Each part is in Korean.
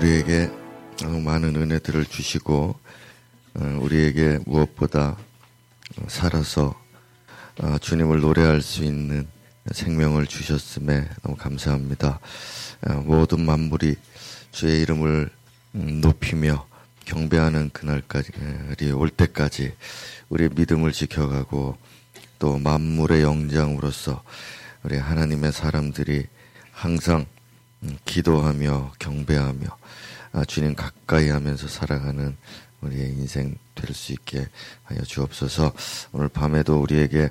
우리에게 많은 은혜들을 주시고 어, 우리에게 무엇보다 살아서 어, 주님을 노래할 수 있는 생명을 주셨음에 너무 감사합니다. 어, 모든 만물이 주의 이름을 음, 높이며 경배하는 그날까지 올 때까지 우리의 믿음을 지켜가고 또 만물의 영장으로서 우리 하나님의 사람들이 항상 음, 기도하며 경배하며 아, 주님 가까이 하면서 살아가는 우리의 인생 될 수 있게 하여 주옵소서 오늘 밤에도 우리에게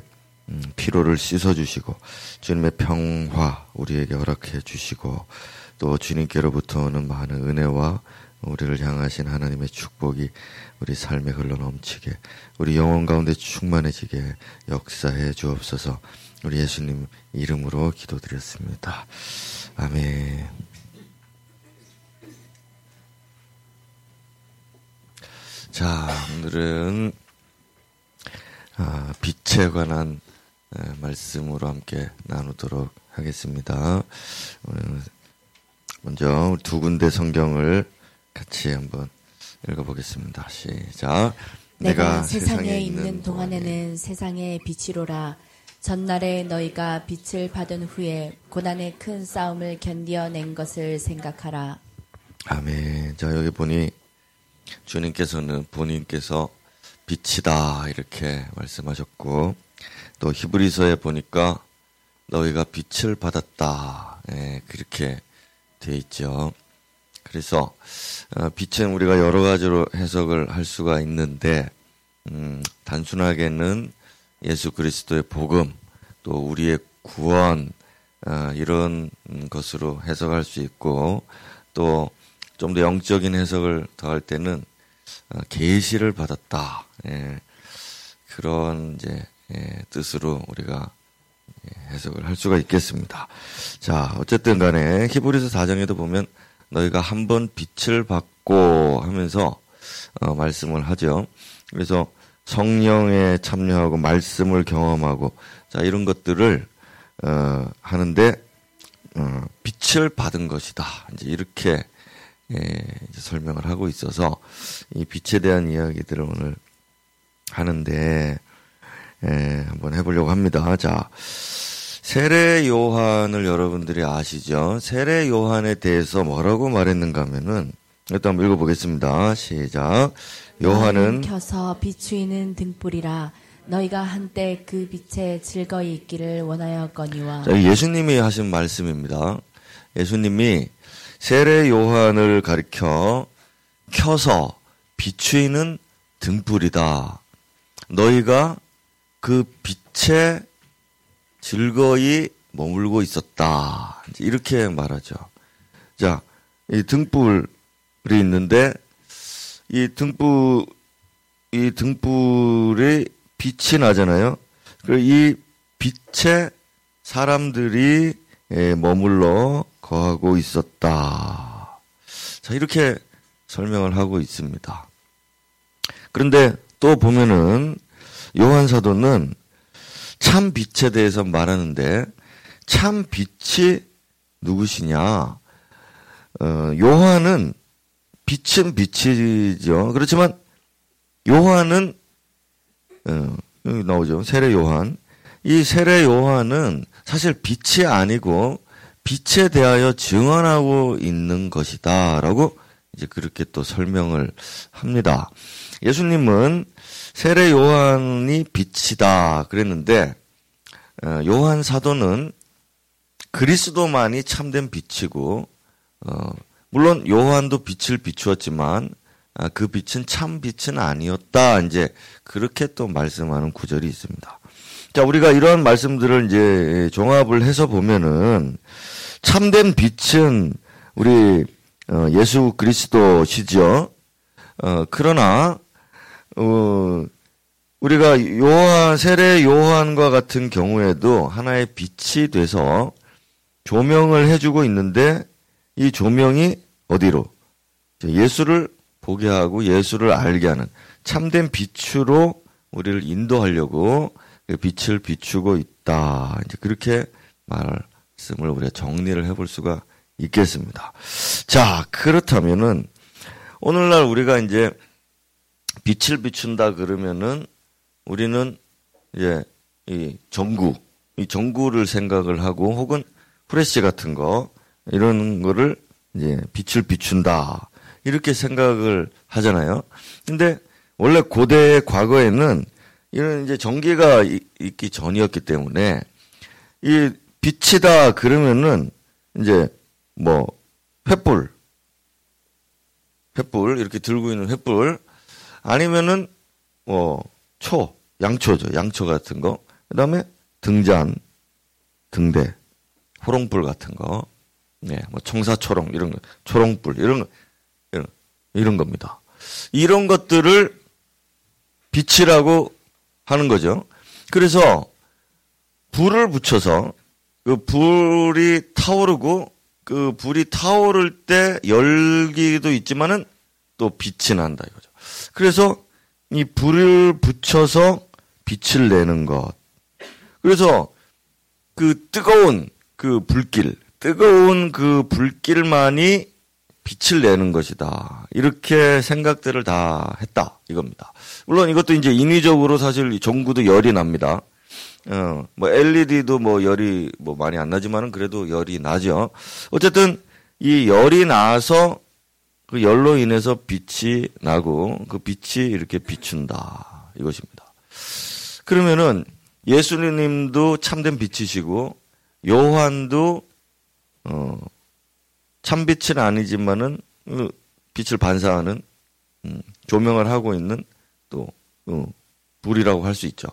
음, 피로를 씻어 주시고 주님의 평화 우리에게 허락해 주시고 또 주님께로부터 오는 많은 은혜와 우리를 향하신 하나님의 축복이 우리 삶에 흘러 넘치게 우리 영혼 가운데 충만해지게 역사해 주옵소서 우리 예수님 이름으로 기도드렸습니다. 아멘. 자, 오늘은 아, 빛에 관한 말씀으로 함께 나누도록 하겠습니다. 먼저 두 군데 성경을 같이 한번 읽어보겠습니다. 시작. 내가, 내가 세상에 있는 동안에는 세상의 빛이로라. 전날에 너희가 빛을 받은 후에 고난의 큰 싸움을 견디어낸 것을 생각하라. 아멘. 자, 여기 보니 주님께서는 본인께서 빛이다 이렇게 말씀하셨고 또 히브리서에 보니까 너희가 빛을 받았다 예, 그렇게 돼 있죠. 그래서 어, 빛은 우리가 여러 가지로 해석을 할 수가 있는데 음, 단순하게는 예수 그리스도의 복음 또 우리의 구원 어, 이런 것으로 해석할 수 있고 또 좀 더 영적인 해석을 더할 때는 어, 계시를 받았다 예, 그런 이제 예, 뜻으로 우리가 예, 해석을 할 수가 있겠습니다. 자 어쨌든 간에 히브리서 4장에도 보면 너희가 한 번 빛을 받고 하면서 어, 말씀을 하죠. 그래서 성령에 참여하고 말씀을 경험하고 자 이런 것들을 어, 하는데 어, 빛을 받은 것이다. 이제 이렇게 예, 이제 설명을 하고 있어서 이 빛에 대한 이야기들을 오늘 하는데 예, 한번 해보려고 합니다. 자 세례 요한을 여러분들이 아시죠? 세례 요한에 대해서 뭐라고 말했는가 하면은 일단 한번 읽어보겠습니다. 시작. 요한은 켜서 비추이는 등불이라 너희가 한때 그 빛에 즐거이 있기를 원하였거니와 자, 예수님이 하신 말씀입니다. 예수님이 세례 요한을 가리켜 켜서 비추이는 등불이다. 너희가 그 빛에 즐거이 머물고 있었다. 이렇게 말하죠. 자, 이 등불이 있는데 이 등불 이 등불이 빛이 나잖아요. 이 빛에 사람들이 예, 머물러 거하고 있었다. 자, 이렇게 설명을 하고 있습니다. 그런데 또 보면은 요한 사도는 참 빛에 대해서 말하는데 참 빛이 누구시냐? 어, 요한은 빛은 빛이죠. 그렇지만 요한은 어, 여기 나오죠. 세례 요한. 이 세례 요한은 사실 빛이 아니고 빛에 대하여 증언하고 있는 것이다라고 이제 그렇게 또 설명을 합니다. 예수님은 세례 요한이 빛이다 그랬는데 어, 요한 사도는 그리스도만이 참된 빛이고 어, 물론 요한도 빛을 비추었지만 아, 그 빛은 참 빛은 아니었다. 이제 그렇게 또 말씀하는 구절이 있습니다. 자, 우리가 이런 말씀들을 이제 종합을 해서 보면은 참된 빛은 우리 어, 예수 그리스도시죠. 어, 그러나 어, 우리가 요한 세례 요한과 같은 경우에도 하나의 빛이 돼서 조명을 해주고 있는데 이 조명이 어디로 예수를 보게 하고 예수를 알게 하는 참된 빛으로 우리를 인도하려고 그 빛을 비추고 있다. 이제 그렇게 말 씀을 우리가 정리를 해볼 수가 있겠습니다. 자, 그렇다면은 오늘날 우리가 이제 빛을 비춘다 그러면은 우리는 이제 이 전구, 이 전구를 생각을 하고 혹은 프레시 같은 거 이런 거를 이제 빛을 비춘다 이렇게 생각을 하잖아요. 근데 원래 고대 과거에는 이런 이제 전기가 있기 전이었기 때문에 이 빛이다 그러면은 이제 뭐 횃불 횃불 이렇게 들고 있는 횃불 아니면은 뭐 초, 양초죠. 양초 같은 거. 그다음에 등잔, 등대, 호롱불 같은 거. 네, 뭐 청사초롱 이런 거, 초롱불 이런 거 이런, 이런 겁니다. 이런 것들을 빛이라고 하는 거죠. 그래서 불을 붙여서 그 불이 타오르고 그 불이 타오를 때 열기도 있지만은 또 빛이 난다 이거죠. 그래서 이 불을 붙여서 빛을 내는 것. 그래서 그 뜨거운 그 불길, 뜨거운 그 불길만이 빛을 내는 것이다. 이렇게 생각들을 다 했다. 이겁니다. 물론 이것도 이제 인위적으로 사실 전구도 열이 납니다. 어, 뭐 LED도 뭐 열이 뭐 많이 안 나지만은 그래도 열이 나죠. 어쨌든 이 열이 나서 그 열로 인해서 빛이 나고 그 빛이 이렇게 비춘다. 이것입니다. 그러면은 예수님도 참된 빛이시고 요한도 어 참빛은 아니지만은 그 빛을 반사하는 음, 조명을 하고 있는 또 어, 불이라고 할 수 있죠.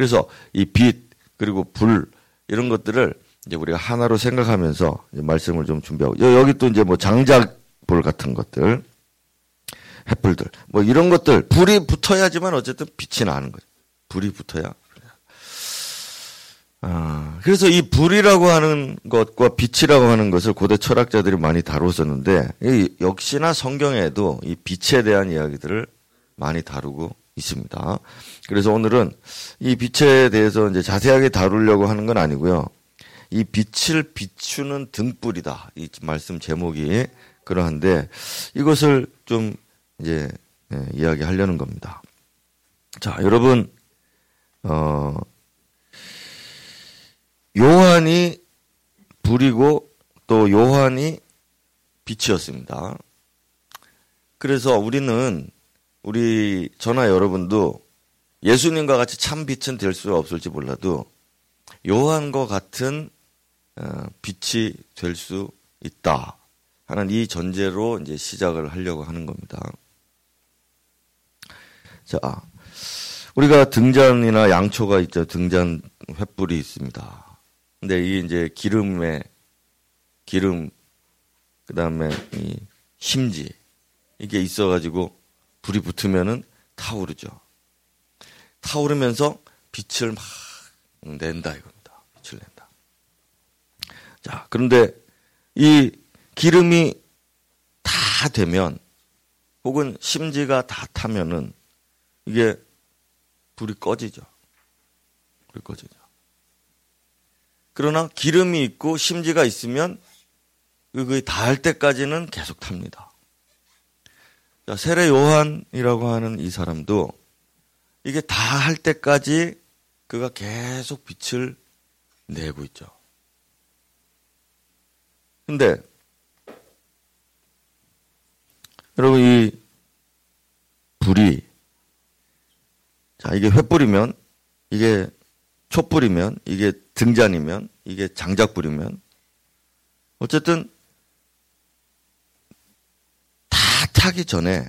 그래서 이 빛 그리고 불 이런 것들을 이제 우리가 하나로 생각하면서 말씀을 좀 준비하고 여기 또 이제 뭐 장작불 같은 것들 햇불들 뭐 이런 것들 불이 붙어야지만 어쨌든 빛이 나는 거죠. 불이 붙어야. 아, 그래서 이 불이라고 하는 것과 빛이라고 하는 것을 고대 철학자들이 많이 다뤘었는데 역시나 성경에도 이 빛에 대한 이야기들을 많이 다루고 있습니다. 그래서 오늘은 이 빛에 대해서 이제 자세하게 다루려고 하는 건 아니고요. 이 빛을 비추는 등불이다. 이 말씀 제목이 그러한데 이것을 좀 이제 예, 이야기하려는 겁니다. 자, 여러분 어 요한이 불이고 또 요한이 빛이었습니다. 그래서 우리는 우리 전화 여러분도 예수님과 같이 참 빛은 될 수 없을지 몰라도 요한과 같은 어, 빛이 될 수 있다 하는 이 전제로 이제 시작을 하려고 하는 겁니다. 자, 우리가 등잔이나 양초가 있죠. 등잔 횃불이 있습니다. 근데 이 이제 기름에 기름 그다음에 이 심지 이게 있어가지고 불이 붙으면은 타오르죠. 타오르면서 빛을 막 낸다 이겁니다. 빛을 낸다. 자, 그런데 이 기름이 다 되면 혹은 심지가 다 타면은 이게 불이 꺼지죠. 불이 꺼지죠. 그러나 기름이 있고 심지가 있으면 그게 닿을 때까지는 계속 탑니다. 자, 세례 요한이라고 하는 이 사람도 이게 다 할 때까지 그가 계속 빛을 내고 있죠. 근데 여러분 이 불이 자 이게 횃불이면 이게 촛불이면 이게 등잔이면 이게 장작불이면 어쨌든 타기 전에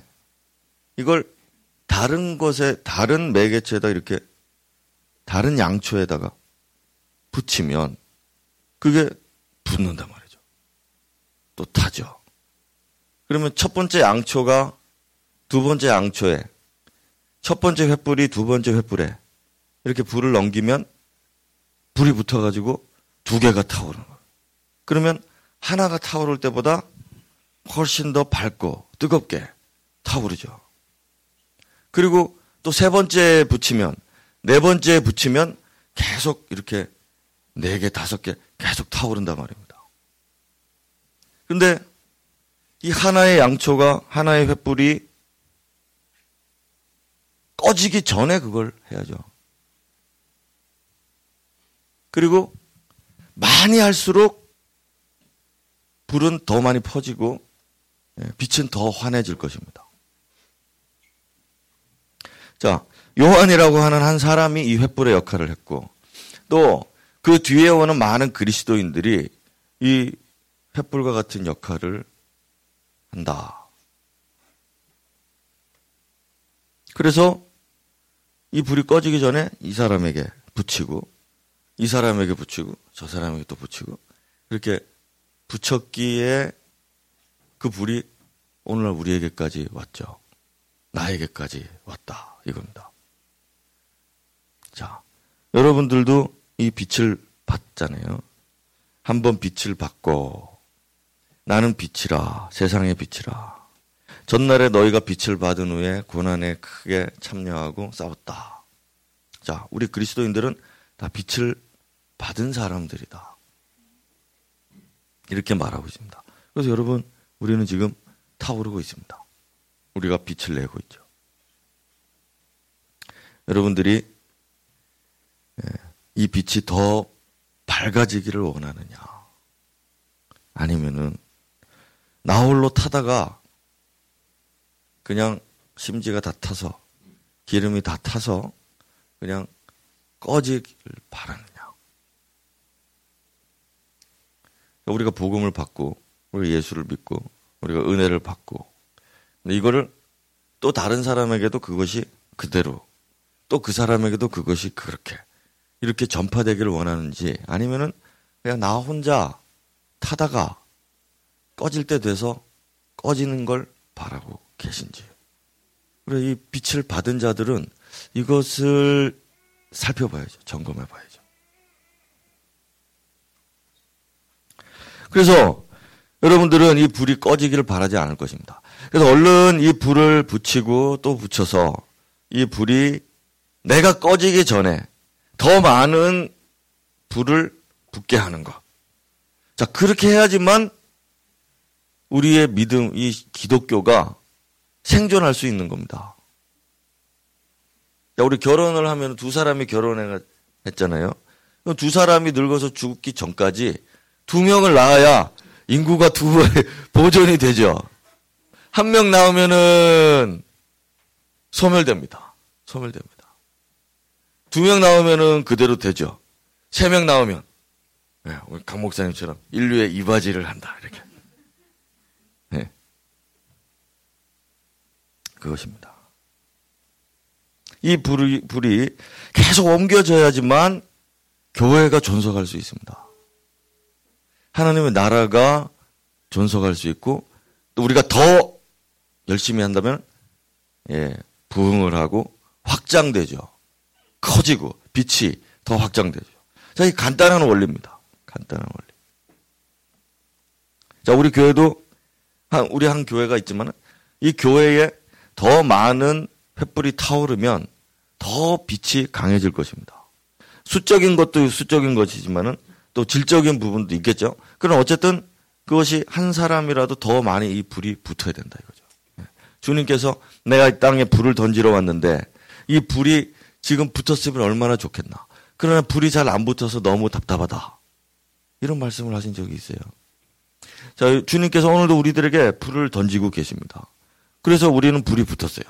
이걸 다른 것에 다른 매개체에다 이렇게 다른 양초에다가 붙이면 그게 붙는단 말이죠. 또 타죠. 그러면 첫 번째 양초가 두 번째 양초에 첫 번째 횃불이 두 번째 횃불에 이렇게 불을 넘기면 불이 붙어가지고 두 개가 타오르는 거예요. 그러면 하나가 타오를 때보다 훨씬 더 밝고 뜨겁게 타오르죠. 그리고 또 세 번째 붙이면 네 번째 붙이면 계속 이렇게 네 개, 다섯 개 계속 타오른단 말입니다. 근데 이 하나의 양초가 하나의 횃불이 꺼지기 전에 그걸 해야죠. 그리고 많이 할수록 불은 더 많이 퍼지고 예, 빛은 더 환해질 것입니다. 자, 요한이라고 하는 한 사람이 이 횃불의 역할을 했고 또 그 뒤에 오는 많은 그리스도인들이 이 횃불과 같은 역할을 한다. 그래서 이 불이 꺼지기 전에 이 사람에게 붙이고 이 사람에게 붙이고 저 사람에게 또 붙이고 이렇게 붙였기에 그 불이 오늘날 우리에게까지 왔죠. 나에게까지 왔다. 이겁니다. 자, 여러분들도 이 빛을 받잖아요. 한번 빛을 받고 나는 빛이라 세상의 빛이라 전날에 너희가 빛을 받은 후에 고난에 크게 참여하고 싸웠다. 자, 우리 그리스도인들은 다 빛을 받은 사람들이다. 이렇게 말하고 있습니다. 그래서 여러분, 우리는 지금 타오르고 있습니다. 우리가 빛을 내고 있죠. 여러분들이 예, 이 빛이 더 밝아지기를 원하느냐? 아니면은 나 홀로 타다가 그냥 심지가 다 타서 기름이 다 타서 그냥 꺼지길 바라느냐? 우리가 복음을 받고 우리가 예수를 믿고 우리가 은혜를 받고 이거를 또 다른 사람에게도 그것이 그대로 또 그 사람에게도 그것이 그렇게 이렇게 전파되기를 원하는지 아니면은 그냥 나 혼자 타다가 꺼질 때 돼서 꺼지는 걸 바라고 계신지. 그래 이 빛을 받은 자들은 이것을 살펴봐야죠. 점검해 봐야죠. 그래서 여러분들은 이 불이 꺼지기를 바라지 않을 것입니다. 그래서 얼른 이 불을 붙이고 또 붙여서 이 불이 내가 꺼지기 전에 더 많은 불을 붙게 하는 것. 자, 그렇게 해야지만 우리의 믿음, 이 기독교가 생존할 수 있는 겁니다. 자, 우리 결혼을 하면 두 사람이 결혼했잖아요. 두 사람이 늙어서 죽기 전까지 두 명을 낳아야 인구가 두배 보존이 되죠. 한 명 나오면은 소멸됩니다. 소멸됩니다. 두 명 나오면은 그대로 되죠. 세 명 나오면 네, 강 목사님처럼 인류의 이바지를 한다 이렇게. 네. 그것입니다. 이 불이, 불이 계속 옮겨져야지만 교회가 존속할 수 있습니다. 하나님의 나라가 존속할 수 있고 또 우리가 더 열심히 한다면 예, 부흥을 하고 확장되죠. 커지고 빛이 더 확장되죠. 자, 이 간단한 원리입니다. 간단한 원리. 자, 우리 교회도 한 우리 한 교회가 있지만 이 교회에 더 많은 횃불이 타오르면 더 빛이 강해질 것입니다. 수적인 것도 수적인 것이지만은 또 질적인 부분도 있겠죠. 그럼 어쨌든 그것이 한 사람이라도 더 많이 이 불이 붙어야 된다 이거죠. 예. 주님께서 내가 이 땅에 불을 던지러 왔는데 이 불이 지금 붙었으면 얼마나 좋겠나. 그러나 불이 잘 안 붙어서 너무 답답하다. 이런 말씀을 하신 적이 있어요. 자, 주님께서 오늘도 우리들에게 불을 던지고 계십니다. 그래서 우리는 불이 붙었어요.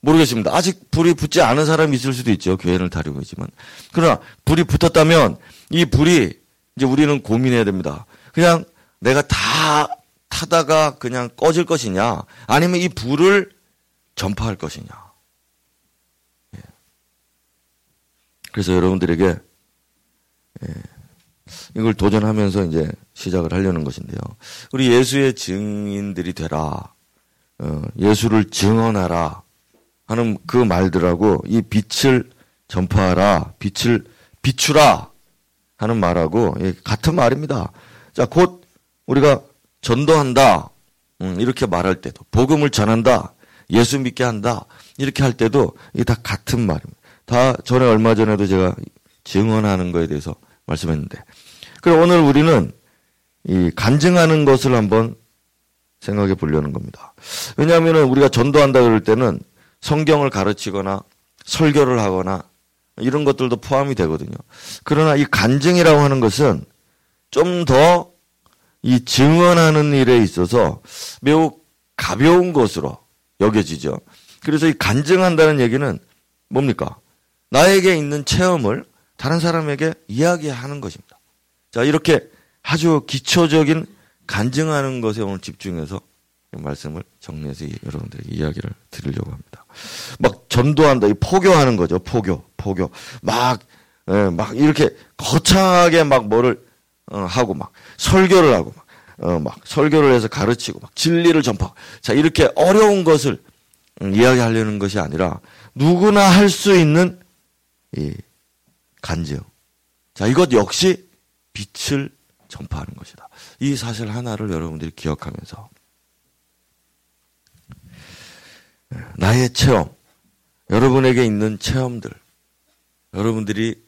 모르겠습니다. 아직 불이 붙지 않은 사람이 있을 수도 있죠. 교회를 다니고 있지만. 그러나 불이 붙었다면 이 불이 이제 우리는 고민해야 됩니다. 그냥 내가 다 타다가 그냥 꺼질 것이냐 아니면 이 불을 전파할 것이냐. 예. 그래서 여러분들에게 예. 이걸 도전하면서 이제 시작을 하려는 것인데요. 우리 예수의 증인들이 되라. 어, 예수를 증언하라. 하는 그 말들하고 이 빛을 전파하라. 빛을 비추라. 하는 말하고 같은 말입니다. 자, 곧 우리가 전도한다. 음, 이렇게 말할 때도 복음을 전한다. 예수 믿게 한다. 이렇게 할 때도 이게 다 같은 말입니다. 다 전에 얼마 전에도 제가 증언하는 거에 대해서 말씀했는데. 그럼 오늘 우리는 이 간증하는 것을 한번 생각해 보려는 겁니다. 왜냐하면 우리가 전도한다 그럴 때는 성경을 가르치거나 설교를 하거나 이런 것들도 포함이 되거든요. 그러나 이 간증이라고 하는 것은 좀 더 이 증언하는 일에 있어서 매우 가벼운 것으로 여겨지죠. 그래서 이 간증한다는 얘기는 뭡니까? 나에게 있는 체험을 다른 사람에게 이야기하는 것입니다. 자, 이렇게 아주 기초적인 간증하는 것에 오늘 집중해서 말씀을 정리해서 여러분들에게 이야기를 드리려고 합니다. 막 전도한다, 포교하는 거죠. 포교, 포교. 막, 예, 막 이렇게 거창하게 막 뭐를 어, 하고 막 설교를 하고 막, 어, 막 설교를 해서 가르치고 막 진리를 전파하고. 자, 이렇게 어려운 것을 음, 이야기하려는 것이 아니라 누구나 할 수 있는 이 간증. 자, 이것 역시 빛을 전파하는 것이다. 이 사실 하나를 여러분들이 기억하면서 나의 체험, 여러분에게 있는 체험들, 여러분들이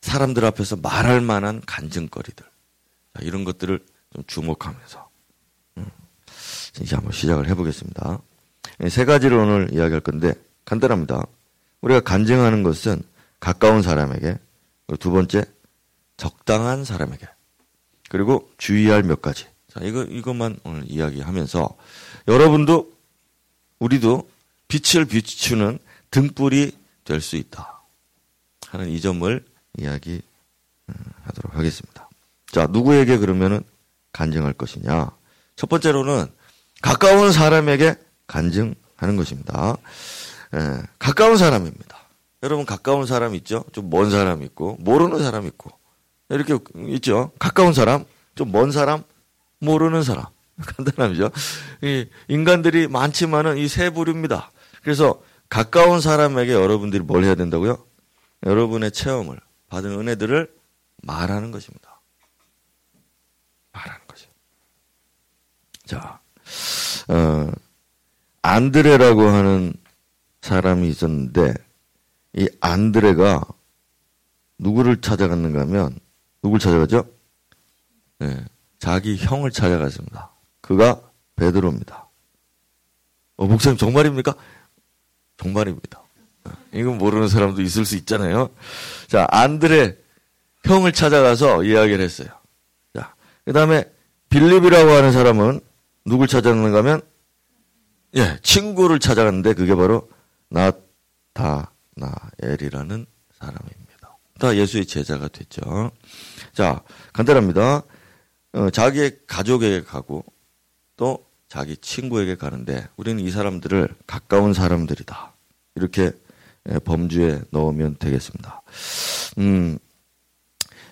사람들 앞에서 말할 만한 간증거리들, 이런 것들을 좀 주목하면서 음, 이제 한번 시작을 해보겠습니다. 세 가지를 오늘 이야기할 건데 간단합니다. 우리가 간증하는 것은 가까운 사람에게, 두 번째 적당한 사람에게, 그리고 주의할 몇 가지. 자, 이거 이것만 오늘 이야기하면서 여러분도 우리도 빛을 비추는 등불이 될 수 있다. 하는 이 점을 이야기하도록 음, 하겠습니다. 자, 누구에게 그러면은 간증할 것이냐? 첫 번째로는 가까운 사람에게 간증하는 것입니다. 예, 가까운 사람입니다. 여러분 가까운 사람 있죠? 좀 먼 사람 있고 모르는 사람 있고 이렇게 있죠. 가까운 사람, 좀 먼 사람, 모르는 사람. 이 인간들이 많지만은 이 세 부류입니다. 그래서 가까운 사람에게 여러분들이 뭘 해야 된다고요? 여러분의 체험을 받은 은혜들을 말하는 것입니다. 말하는 거죠. 자, 어, 안드레라고 하는 사람이 있었는데 이 안드레가 누구를 찾아갔는가 하면 누굴 찾아가죠? 네, 자기 형을 찾아갔습니다. 그가 베드로입니다. 어, 목사님 정말입니까? 정말입니다. 이건 모르는 사람도 있을 수 있잖아요. 자, 안드레 형을 찾아가서 이야기를 했어요. 자, 그 다음에 빌립이라고 하는 사람은 누굴 찾았는가 하면, 예, 친구를 찾아갔는데 그게 바로 나타나엘이라는 사람입니다. 다 예수의 제자가 됐죠. 자, 간단합니다. 어, 자기의 가족에게 가고 또 자기 친구에게 가는데 우리는 이 사람들을 가까운 사람들이다. 이렇게 예, 범주에 넣으면 되겠습니다. 음,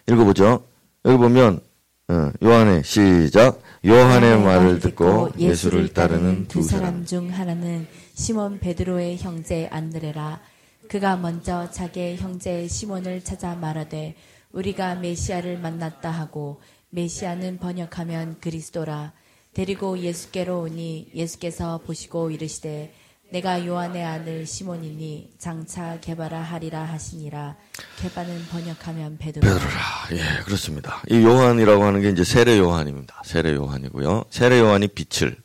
읽어보죠. 여기 보면 어, 요한의 시작. 요한의 말을 듣고 예수를 따르는 두 사람 중 하나는 시몬 베드로의 형제 안드레라. 그가 먼저 자기의 형제 시몬을 찾아 말하되 우리가 메시아를 만났다 하고 메시아는 번역하면 그리스도라 데리고 예수께로 오니 예수께서 보시고 이르시되 내가 요한의 아들 시몬이니 장차 개바라 하리라 하시니라. 개바는 번역하면 베드로라. 베드로라. 예 그렇습니다. 이 요한이라고 하는 게 이제 세례 요한입니다. 세례 요한이고요. 세례 요한이 빛을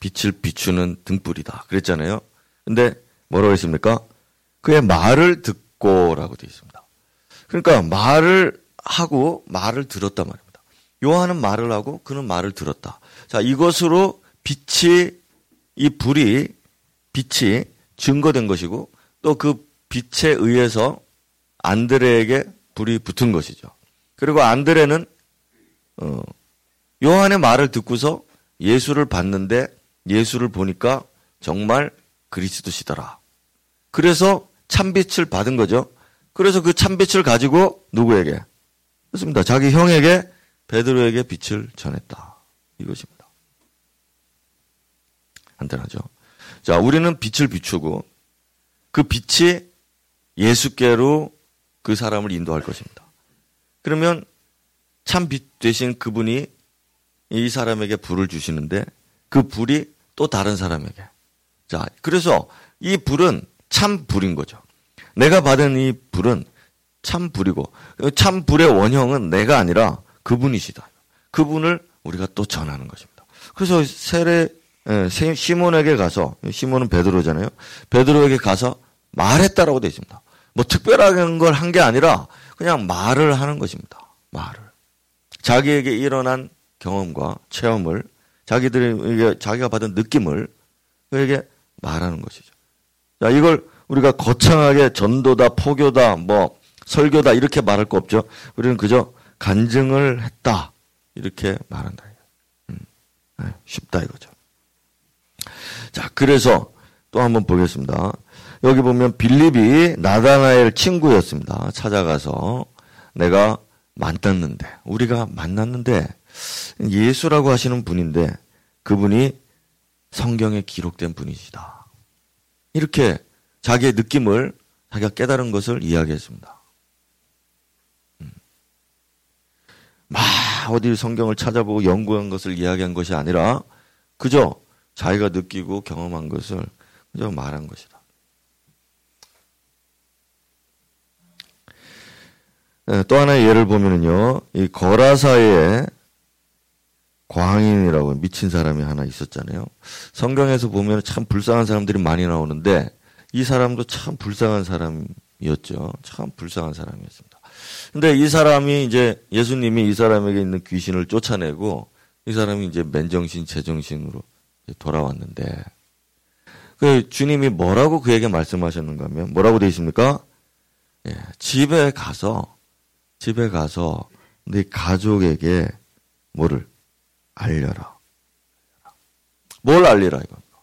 빛을 비추는 등불이다. 그랬잖아요. 근데 뭐라고 했습니까? 그의 말을 듣고라고 되어 있습니다. 그러니까 말을 하고 말을 들었단 말입니다. 요한은 말을 하고 그는 말을 들었다. 자, 이것으로 빛이 이 불이 빛이 증거된 것이고 또 그 빛에 의해서 안드레에게 불이 붙은 것이죠. 그리고 안드레는 어, 요한의 말을 듣고서 예수를 봤는데 예수를 보니까 정말 그리스도시더라. 그래서 참빛을 받은 거죠. 그래서 그 참빛을 가지고 누구에게? 그렇습니다. 자기 형에게 베드로에게 빛을 전했다. 이것입니다. 간단하죠. 자, 우리는 빛을 비추고 그 빛이 예수께로 그 사람을 인도할 것입니다. 그러면 참 빛 되신 그분이 이 사람에게 불을 주시는데 그 불이 또 다른 사람에게. 자, 그래서 이 불은 참 불인 거죠. 내가 받은 이 불은 참 불이고 참 불의 원형은 내가 아니라 그분이시다. 그분을 우리가 또 전하는 것입니다. 그래서 세례 예, 시몬에게 가서 시몬은 베드로잖아요. 베드로에게 가서 말했다라고 되어 있습니다. 뭐 특별한 걸 한 게 아니라 그냥 말을 하는 것입니다. 말을 자기에게 일어난 경험과 체험을 자기들에게 자기가 받은 느낌을 그에게 말하는 것이죠. 자, 이걸 우리가 거창하게 전도다, 포교다, 뭐 설교다 이렇게 말할 거 없죠. 우리는 그저 간증을 했다 이렇게 말한다. 음, 네, 쉽다 이거죠. 자, 그래서 또 한번 보겠습니다. 여기 보면 빌립이 나다나엘 친구였습니다. 찾아가서 내가 만났는데 우리가 만났는데 예수라고 하시는 분인데 그분이 성경에 기록된 분이시다. 이렇게 자기의 느낌을 자기가 깨달은 것을 이야기했습니다. 음. 막 어디 성경을 찾아보고 연구한 것을 이야기한 것이 아니라 그저 자기가 느끼고 경험한 것을 그저 말한 것이다. 네, 또 하나의 예를 보면은요, 이 거라사에 광인이라고 미친 사람이 하나 있었잖아요. 성경에서 보면 참 불쌍한 사람들이 많이 나오는데 이 사람도 참 불쌍한 사람이었죠. 참 불쌍한 사람이었습니다. 근데 이 사람이 이제 예수님이 이 사람에게 있는 귀신을 쫓아내고 이 사람이 이제 맨정신 제정신으로 돌아왔는데 그 주님이 뭐라고 그에게 말씀하셨는가 하면 뭐라고 되어 있습니까? 예, 집에 가서 집에 가서 네 가족에게 뭐를 알려라. 뭘 알리라 이겁니다.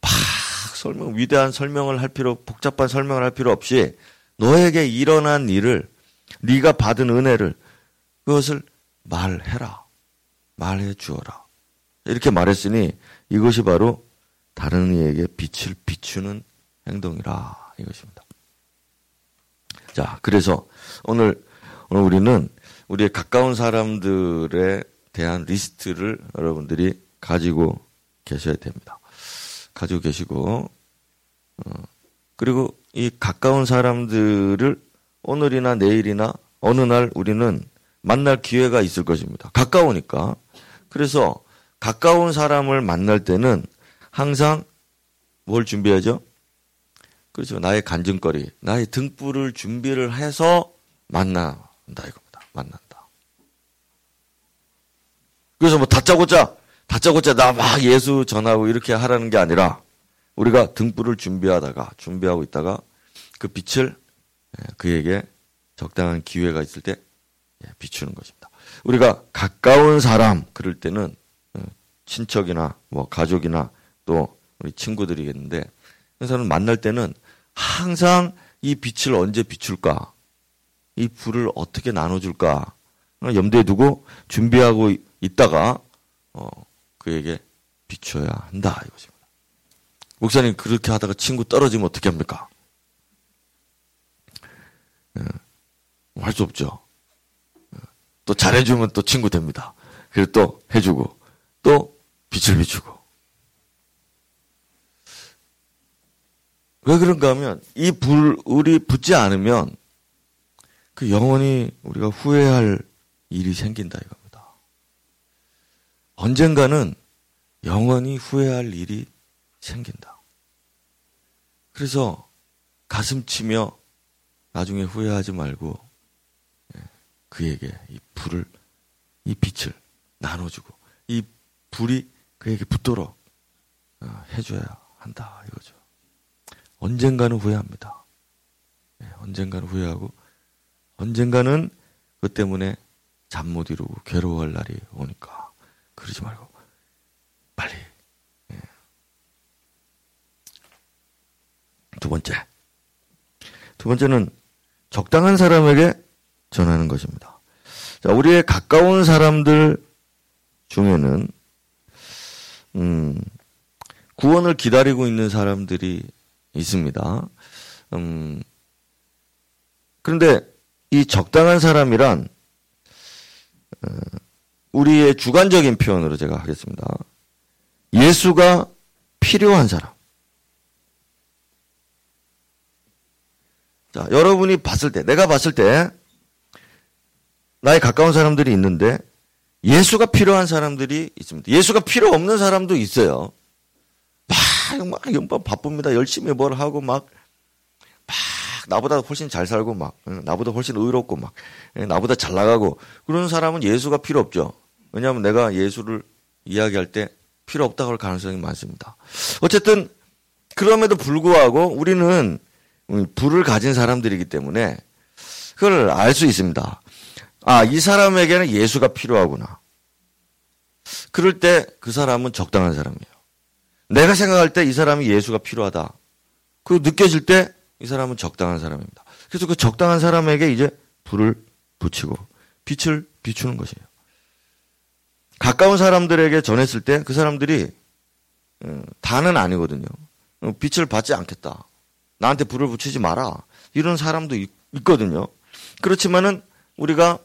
막 설명 위대한 설명을 할 필요 복잡한 설명을 할 필요 없이 너에게 일어난 일을 네가 받은 은혜를 그것을 말해라. 말해 주어라. 이렇게 말했으니 이것이 바로 다른 이에게 빛을 비추는 행동이라 이것입니다. 자, 그래서 오늘 오늘 우리는 우리의 가까운 사람들의 대한 리스트를 여러분들이 가지고 계셔야 됩니다. 가지고 계시고 어, 그리고 이 가까운 사람들을 오늘이나 내일이나 어느 날 우리는 만날 기회가 있을 것입니다. 가까우니까. 그래서 가까운 사람을 만날 때는 항상 뭘 준비하죠? 그렇죠. 나의 간증거리, 나의 등불을 준비를 해서 만난다 이겁니다. 만난다. 그래서 뭐 다짜고짜 다짜고짜 나 막 예수 전하고 이렇게 하라는 게 아니라 우리가 등불을 준비하다가 준비하고 있다가 그 빛을 예, 그에게 적당한 기회가 있을 때 예, 비추는 것입니다. 우리가 가까운 사람 그럴 때는 어, 친척이나 뭐 가족이나 또 우리 친구들이겠는데 그래서는 만날 때는 항상 이 빛을 언제 비출까? 이 불을 어떻게 나눠줄까? 염두에 두고 준비하고 있다가 어, 그에게 비춰야 한다 이것입니다. 목사님 그렇게 하다가 친구 떨어지면 어떻게 합니까? 예, 할수 없죠. 예, 또 잘해주면 또 친구 됩니다. 그래서 또 해주고 또 빛을 비추고 왜 그런가 하면 이 불이 붙지 않으면 그 영원히 우리가 후회할 일이 생긴다 이거. 언젠가는 영원히 후회할 일이 생긴다. 그래서 가슴 치며 나중에 후회하지 말고 예, 그에게 이 불을, 이 빛을 나눠주고 이 불이 그에게 붙도록 어, 해줘야 한다 이거죠. 언젠가는 후회합니다. 예, 언젠가는 후회하고 언젠가는 그 때문에 잠 못 이루고 괴로워할 날이 오니까. 그러지 말고 빨리. 예. 두 번째. 두 번째는 적당한 사람에게 전하는 것입니다. 자, 우리의 가까운 사람들 중에는 음, 구원을 기다리고 있는 사람들이 있습니다. 음, 그런데 이 적당한 사람이란 어, 우리의 주관적인 표현으로 제가 하겠습니다. 예수가 필요한 사람. 자, 여러분이 봤을 때, 내가 봤을 때, 나의 가까운 사람들이 있는데, 예수가 필요한 사람들이 있습니다. 예수가 필요 없는 사람도 있어요. 막, 막, 막 바쁩니다. 열심히 뭘 하고 막, 막, 나보다 훨씬 잘 살고 막, 나보다 훨씬 의롭고 막, 나보다 잘 나가고, 그런 사람은 예수가 필요 없죠. 왜냐하면 내가 예수를 이야기할 때 필요 없다고 할 가능성이 많습니다. 어쨌든, 그럼에도 불구하고 우리는 불을 가진 사람들이기 때문에 그걸 알 수 있습니다. 아, 이 사람에게는 예수가 필요하구나. 그럴 때 그 사람은 적당한 사람이에요. 내가 생각할 때 이 사람이 예수가 필요하다. 그 느껴질 때 이 사람은 적당한 사람입니다. 그래서 그 적당한 사람에게 이제 불을 붙이고 빛을 비추는 것이에요. 가까운 사람들에게 전했을 때 그 사람들이 음, 다는 아니거든요. 어, 빛을 받지 않겠다. 나한테 불을 붙이지 마라. 이런 사람도 있, 거든요 그렇지만은 우리가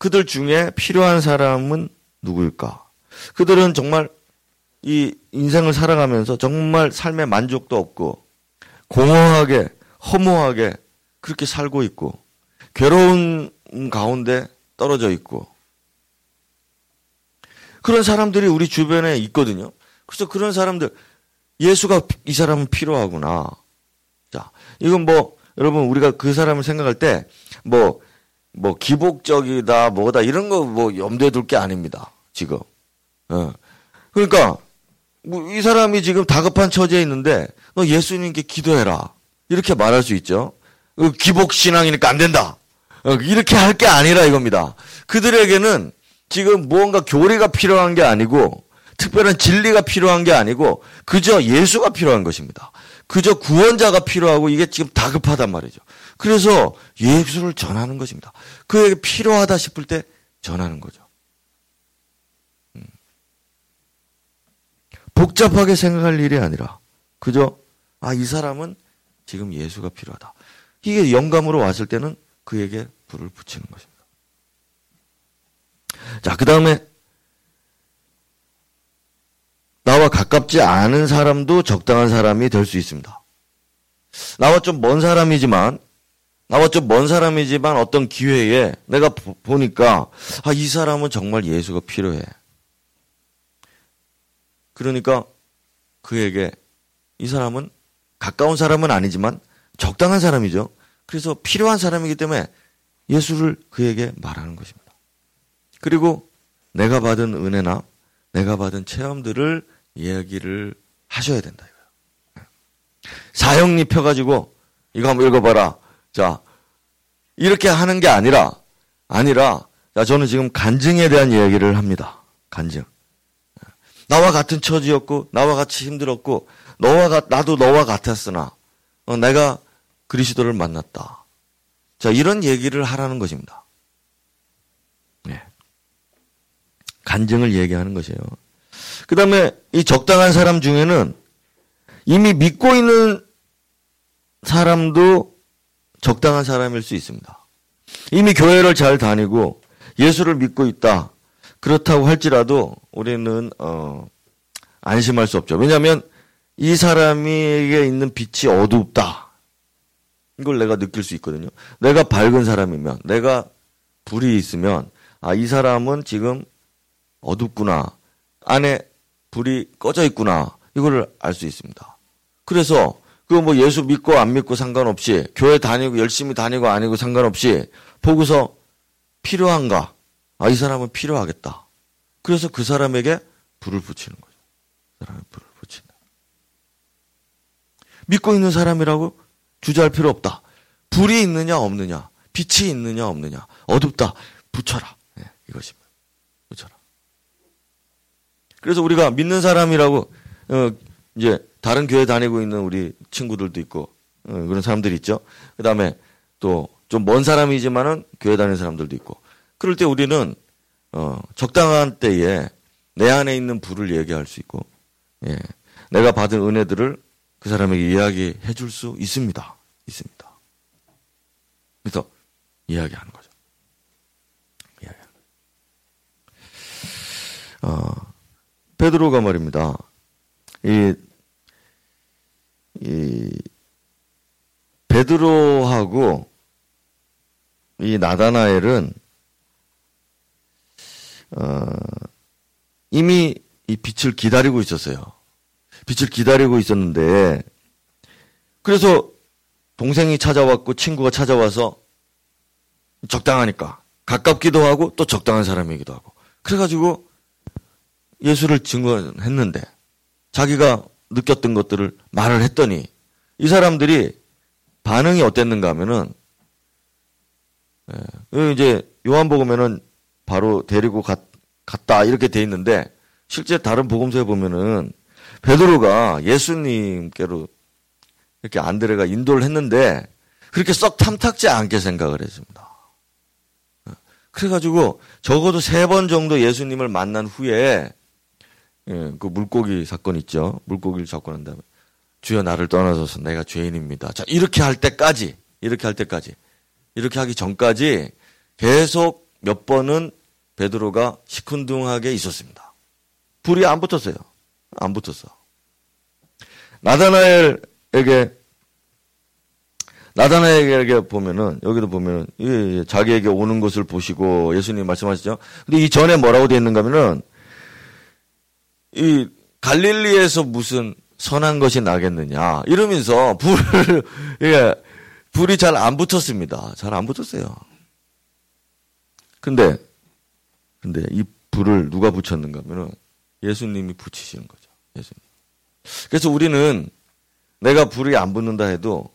그들 중에 필요한 사람은 누구일까? 그들은 정말 이 인생을 살아가면서 정말 삶의 만족도 없고 공허하게 허무하게 그렇게 살고 있고 괴로운 가운데 떨어져 있고 그런 사람들이 우리 주변에 있거든요. 그래서 그런 사람들 예수가 이 사람은 필요하구나. 자, 이건 뭐 여러분 우리가 그 사람을 생각할 때 뭐 뭐뭐 기복적이다 뭐다 이런 거 뭐 염두에 둘 게 아닙니다. 지금. 어. 그러니까 뭐 이 사람이 지금 다급한 처지에 있는데 너 예수님께 기도해라. 이렇게 말할 수 있죠. 어, 기복 신앙이니까 안 된다. 어, 이렇게 할 게 아니라 이겁니다. 그들에게는 지금 무언가 교리가 필요한 게 아니고 특별한 진리가 필요한 게 아니고 그저 예수가 필요한 것입니다. 그저 구원자가 필요하고 이게 지금 다급하단 말이죠. 그래서 예수를 전하는 것입니다. 그에게 필요하다 싶을 때 전하는 거죠. 복잡하게 생각할 일이 아니라 그저 아, 이 사람은 지금 예수가 필요하다. 이게 영감으로 왔을 때는 그에게 불을 붙이는 것입니다. 자, 그 다음에 나와 가깝지 않은 사람도 적당한 사람이 될 수 있습니다. 나와 좀 먼 사람이지만 나와 좀 먼 사람이지만 어떤 기회에 내가 보니까 아, 이 사람은 정말 예수가 필요해. 그러니까 그에게 이 사람은 가까운 사람은 아니지만 적당한 사람이죠. 그래서 필요한 사람이기 때문에 예수를 그에게 말하는 것입니다. 그리고 내가 받은 은혜나 내가 받은 체험들을 이야기를 하셔야 된다. 사형리 펴가지고 이거 한번 읽어봐라. 자, 이렇게 하는 게 아니라, 아니라, 자, 저는 지금 간증에 대한 이야기를 합니다. 간증. 나와 같은 처지였고 나와 같이 힘들었고 너와 가, 나도 너와 같았으나 어, 내가 그리스도를 만났다. 자 이런 얘기를 하라는 것입니다. 네. 간증을 얘기하는 것이에요. 그 다음에 이 적당한 사람 중에는 이미 믿고 있는 사람도 적당한 사람일 수 있습니다. 이미 교회를 잘 다니고 예수를 믿고 있다. 그렇다고 할지라도 우리는 어, 안심할 수 없죠. 왜냐하면 이 사람에게 있는 빛이 어둡다. 이걸 내가 느낄 수 있거든요. 내가 밝은 사람이면, 내가 불이 있으면, 아, 이 사람은 지금 어둡구나. 안에 불이 꺼져 있구나. 이거를 알수 있습니다. 그래서 그 뭐 예수 믿고 안 믿고 상관없이 교회 다니고 열심히 다니고 아니고 상관없이 보고서 필요한가? 아, 이 사람은 필요하겠다. 그래서 그 사람에게 불을 붙이는 거죠. 그 사람에 불을 붙인다. 믿고 있는 사람이라고 주저할 필요 없다. 불이 있느냐 없느냐, 빛이 있느냐 없느냐, 어둡다. 붙여라. 네, 이것입니다. 그래서 우리가 믿는 사람이라고 어, 이제 다른 교회 다니고 있는 우리 친구들도 있고 어, 그런 사람들이 있죠. 그 다음에 또 좀 먼 사람이지만은 교회 다니는 사람들도 있고 그럴 때 우리는 어, 적당한 때에 내 안에 있는 불을 얘기할 수 있고, 예, 내가 받은 은혜들을 그 사람에게 이야기해 줄 수 있습니다. 있습니다. 그래서 이야기하는 거죠. 이야기하는 어, 베드로가 말입니다. 이, 이, 베드로하고 이 나다나엘은 어, 이미 이 빛을 기다리고 있었어요. 빛을 기다리고 있었는데 그래서 동생이 찾아왔고 친구가 찾아와서 적당하니까 가깝기도 하고 또 적당한 사람이기도 하고 그래가지고 예수를 증언했는데 자기가 느꼈던 것들을 말을 했더니 이 사람들이 반응이 어땠는가 하면은 예, 이제 요한복음에는 바로 데리고 갔, 갔다 이렇게 돼 있는데 실제 다른 복음서에 보면은 베드로가 예수님께로 이렇게 안드레가 인도를 했는데 그렇게 썩 탐탁지 않게 생각을 했습니다. 예, 그래가지고 적어도 세 번 정도 예수님을 만난 후에 예, 그 물고기 사건 있죠. 물고기를 잡고 난 다음에 주여 나를 떠나서서 내가 죄인입니다. 자 이렇게 할 때까지 이렇게 할 때까지 이렇게 하기 전까지 계속 몇 번은 베드로가 시큰둥하게 있었습니다. 불이 안 붙었어요. 안 붙었어. 나다나엘에게 나다나엘에게 보면은 여기도 보면은 예, 예, 자기에게 오는 것을 보시고 예수님 말씀하시죠. 근데 이 전에 뭐라고 되어 있는가 하면은 이 갈릴리에서 무슨 선한 것이 나겠느냐 이러면서 불을 예, 불이 잘 안 붙었습니다. 잘 안 붙었어요. 근데 근데 이 불을 누가 붙였는가 하면은 예수님이 붙이시는 거죠. 예수님. 그래서 우리는 내가 불이 안 붙는다 해도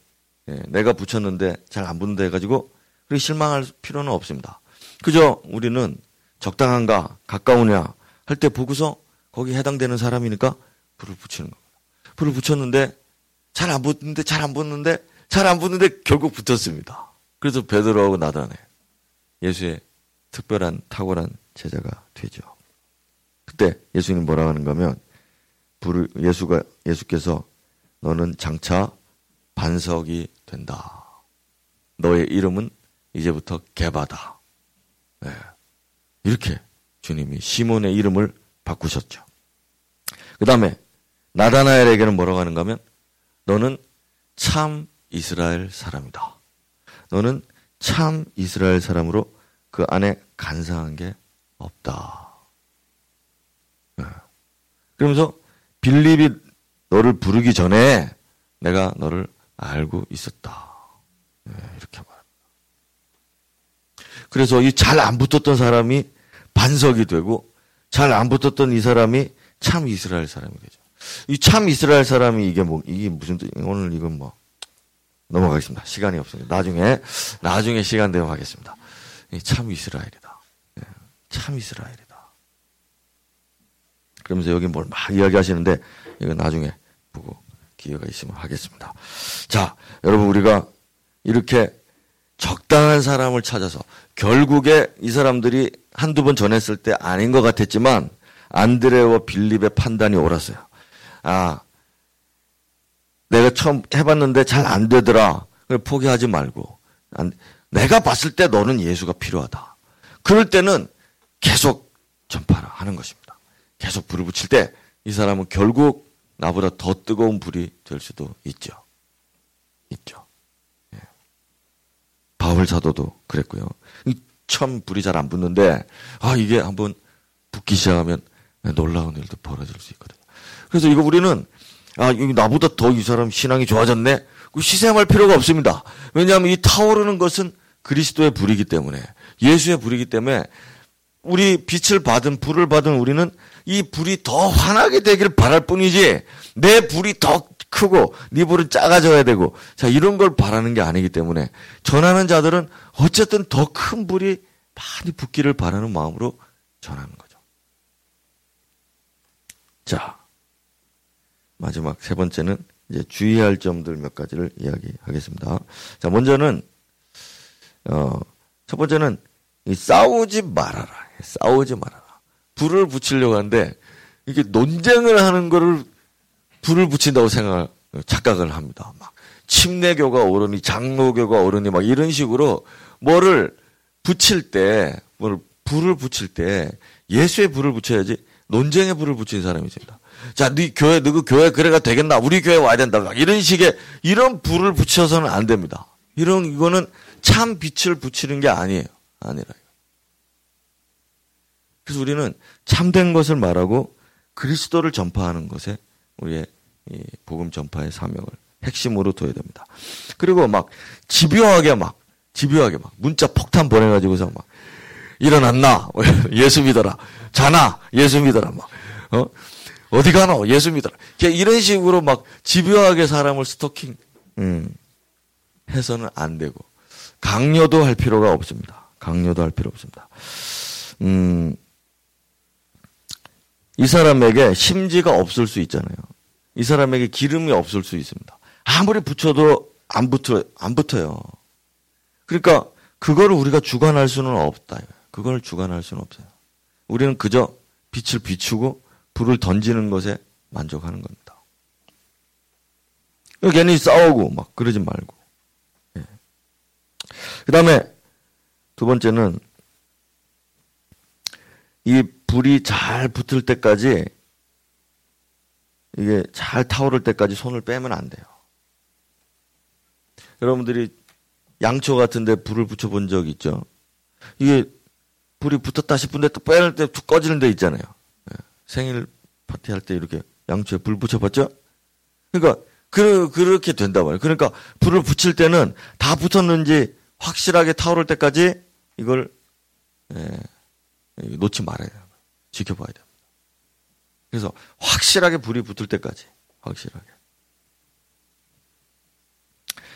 예, 내가 붙였는데 잘 안 붙는다 해가지고 그렇게 실망할 필요는 없습니다. 그저 우리는 적당한가 가까우냐 할 때 보고서 거기 해당되는 사람이니까 불을 붙이는 겁니다. 불을 붙였는데 잘 안 붙는데 잘 안 붙는데 잘 안 붙는데 결국 붙었습니다. 그래서 베드로하고 나다네 예수의 특별한 탁월한 제자가 되죠. 그때 예수님 뭐라 하는가 하면 불을 예수가 예수께서 너는 장차 반석이 된다. 너의 이름은 이제부터 개바다. 네. 이렇게 주님이 시몬의 이름을 바꾸셨죠. 그 다음에 나다나엘에게는 뭐라고 하는가 하면 너는 참 이스라엘 사람이다. 너는 참 이스라엘 사람으로 그 안에 간사한 게 없다. 네. 그러면서 빌립이 너를 부르기 전에 내가 너를 알고 있었다. 네, 이렇게 말합니다. 그래서 이 잘 안 붙었던 사람이 반석이 되고 잘 안 붙었던 이 사람이 참 이스라엘 사람이 되죠. 이 참 이스라엘 사람이 이게 뭐 이게 무슨 뜻? 오늘 이건 뭐 넘어가겠습니다. 시간이 없습니다. 나중에 나중에 시간 되면 하겠습니다. 참 이스라엘이다. 예, 참 이스라엘이다. 그러면서 여기 뭘 막 이야기하시는데 이건 나중에 보고 기회가 있으면 하겠습니다. 자, 여러분 우리가 이렇게 적당한 사람을 찾아서 결국에 이 사람들이 한두 번 전했을 때 아닌 것 같았지만 안드레와 빌립의 판단이 옳았어요. 아, 내가 처음 해봤는데 잘 안 되더라. 포기하지 말고. 내가 봤을 때 너는 예수가 필요하다. 그럴 때는 계속 전파를 하는 것입니다. 계속 불을 붙일 때 이 사람은 결국 나보다 더 뜨거운 불이 될 수도 있죠. 있죠. 예. 바울 사도도 그랬고요. 처음 불이 잘 안 붙는데 아 이게 한번 붙기 시작하면 놀라운 일도 벌어질 수 있거든요. 그래서 이거 우리는 아, 나보다 더 이 사람 신앙이 좋아졌네? 시샘할 필요가 없습니다. 왜냐하면 이 타오르는 것은 그리스도의 불이기 때문에, 예수의 불이기 때문에, 우리 빛을 받은, 불을 받은 우리는 이 불이 더 환하게 되길 바랄 뿐이지, 내 불이 더 크고, 네 불은 작아져야 되고, 자, 이런 걸 바라는 게 아니기 때문에, 전하는 자들은 어쨌든 더 큰 불이 많이 붙기를 바라는 마음으로 전하는 거죠. 자, 마지막 세 번째는 이제 주의할 점들 몇 가지를 이야기하겠습니다. 자, 먼저는 어, 첫 번째는 싸우지 말아라. 싸우지 말아라. 불을 붙이려고 하는데 이게 논쟁을 하는 거를 불을 붙인다고 생각 착각을 합니다. 막 침례교가 오르니 장로교가 오르니 막 이런 식으로 뭐를 붙일 때, 뭘 불을 붙일 때 예수의 불을 붙여야지 논쟁의 불을 붙인 사람이 있습니다. 자, 네 교회 누구 교회 그래가 되겠나? 우리 교회 와야 된다. 이런 식의 이런 불을 붙여서는 안 됩니다. 이런 이거는 참 빛을 붙이는 게 아니에요. 아니라. 그래서 우리는 참된 것을 말하고 그리스도를 전파하는 것에 우리의 복음 전파의 사명을 핵심으로 둬야 됩니다. 그리고 막 집요하게 막 집요하게 막 문자 폭탄 보내가지고서 막 일어났나 예수 믿어라 자나 예수 믿어라 막 어? 어디 가노 예수 믿어라 이런 식으로 막 집요하게 사람을 스토킹 음, 해서는 안 되고 강요도 할 필요가 없습니다. 강요도 할 필요 없습니다. 음, 이 사람에게 심지가 없을 수 있잖아요. 이 사람에게 기름이 없을 수 있습니다. 아무리 붙여도 안 붙어, 안 붙어요. 그러니까 그거를 우리가 주관할 수는 없다. 그걸 주관할 수는 없어요. 우리는 그저 빛을 비추고 불을 던지는 것에 만족하는 겁니다. 괜히 싸우고 막 그러지 말고. 예. 그 다음에 두 번째는 이 불이 잘 붙을 때까지 이게 잘 타오를 때까지 손을 빼면 안 돼요. 여러분들이 양초 같은데 불을 붙여본 적 있죠? 이게 불이 붙었다 싶은데 또 빼낼 때 툭 꺼지는 데 있잖아요. 예. 생일 파티 할 때 이렇게 양초에 불 붙여봤죠? 그러니까 그, 그렇게 된다 말이에요. 그러니까 불을 붙일 때는 다 붙었는지 확실하게 타오를 때까지 이걸 예, 놓지 말아야 돼요. 지켜봐야 됩니다. 그래서 확실하게 불이 붙을 때까지 확실하게.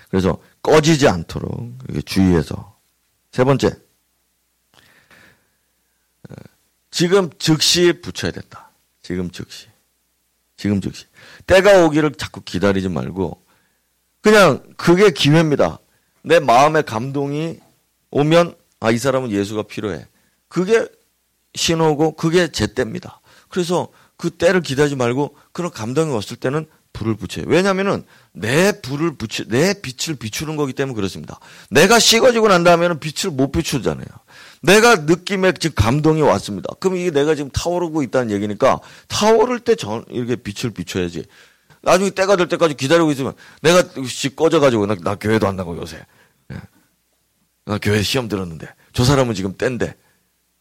그래서 꺼지지 않도록 주의해서 세 번째 어, 지금 즉시 붙여야 된다. 지금 즉시. 지금 즉시. 때가 오기를 자꾸 기다리지 말고 그냥 그게 기회입니다. 내 마음의 감동이 오면 아 이 사람은 예수가 필요해. 그게 신호고 그게 제 때입니다. 그래서 그 때를 기다리지 말고 그런 감동이 왔을 때는 불을 붙여요. 왜냐하면은 내 불을 붙이 내 빛을 비추는 거기 때문에 그렇습니다. 내가 식어지고 난 다음에는 빛을 못 비추잖아요. 내가 느낌에 지금 감동이 왔습니다. 그럼 이게 내가 지금 타오르고 있다는 얘기니까 타오를 때 전 이렇게 빛을 비춰야지. 나중에 때가 될 때까지 기다리고 있으면 내가 꺼져가지고 나, 나 교회도 안 나고 요새. 예. 나 교회 시험 들었는데 저 사람은 지금 땐데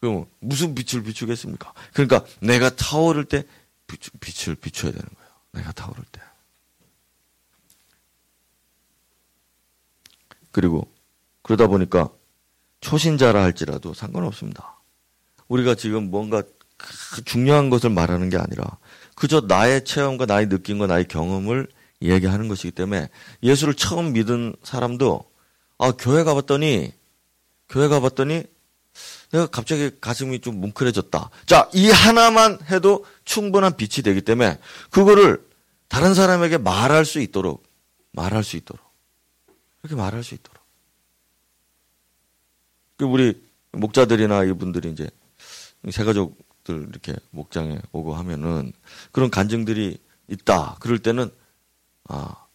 그럼 무슨 빛을 비추겠습니까? 그러니까 내가 타오를 때 빛을 비춰야 되는 거예요. 내가 타오를 때. 그리고 그러다 보니까 초신자라 할지라도 상관없습니다. 우리가 지금 뭔가 중요한 것을 말하는 게 아니라 그저 나의 체험과 나의 느낌과 나의 경험을 얘기하는 것이기 때문에 예수를 처음 믿은 사람도 아 교회 가봤더니 교회 가봤더니 내가 갑자기 가슴이 좀 뭉클해졌다. 자, 이 하나만 해도 충분한 빛이 되기 때문에 그거를 다른 사람에게 말할 수 있도록 말할 수 있도록 그렇게 말할 수 있도록. 그 우리 목자들이나 이분들이 이제 새가족들 이렇게 목장에 오고 하면은 그런 간증들이 있다. 그럴 때는 아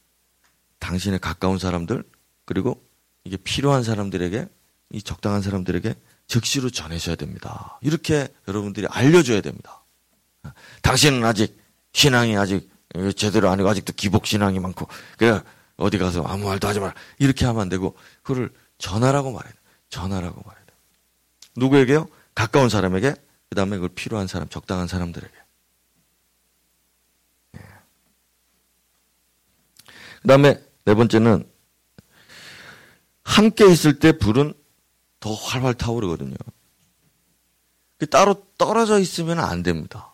당신의 가까운 사람들 그리고 이게 필요한 사람들에게 이 적당한 사람들에게 즉시로 전해줘야 됩니다. 이렇게 여러분들이 알려줘야 됩니다. 당신은 아직 신앙이 아직 제대로 아니고 아직도 기복 신앙이 많고 그래 어디 가서 아무 말도 하지 마라 이렇게 하면 안 되고 그거를 전하라고 말해야 돼. 전하라고 말해야 돼. 누구에게요? 가까운 사람에게 그 다음에 그걸 필요한 사람, 적당한 사람들에게. 예. 그 다음에 네 번째는 함께 있을 때 불은 더 활활 타오르거든요. 따로 떨어져 있으면 안 됩니다.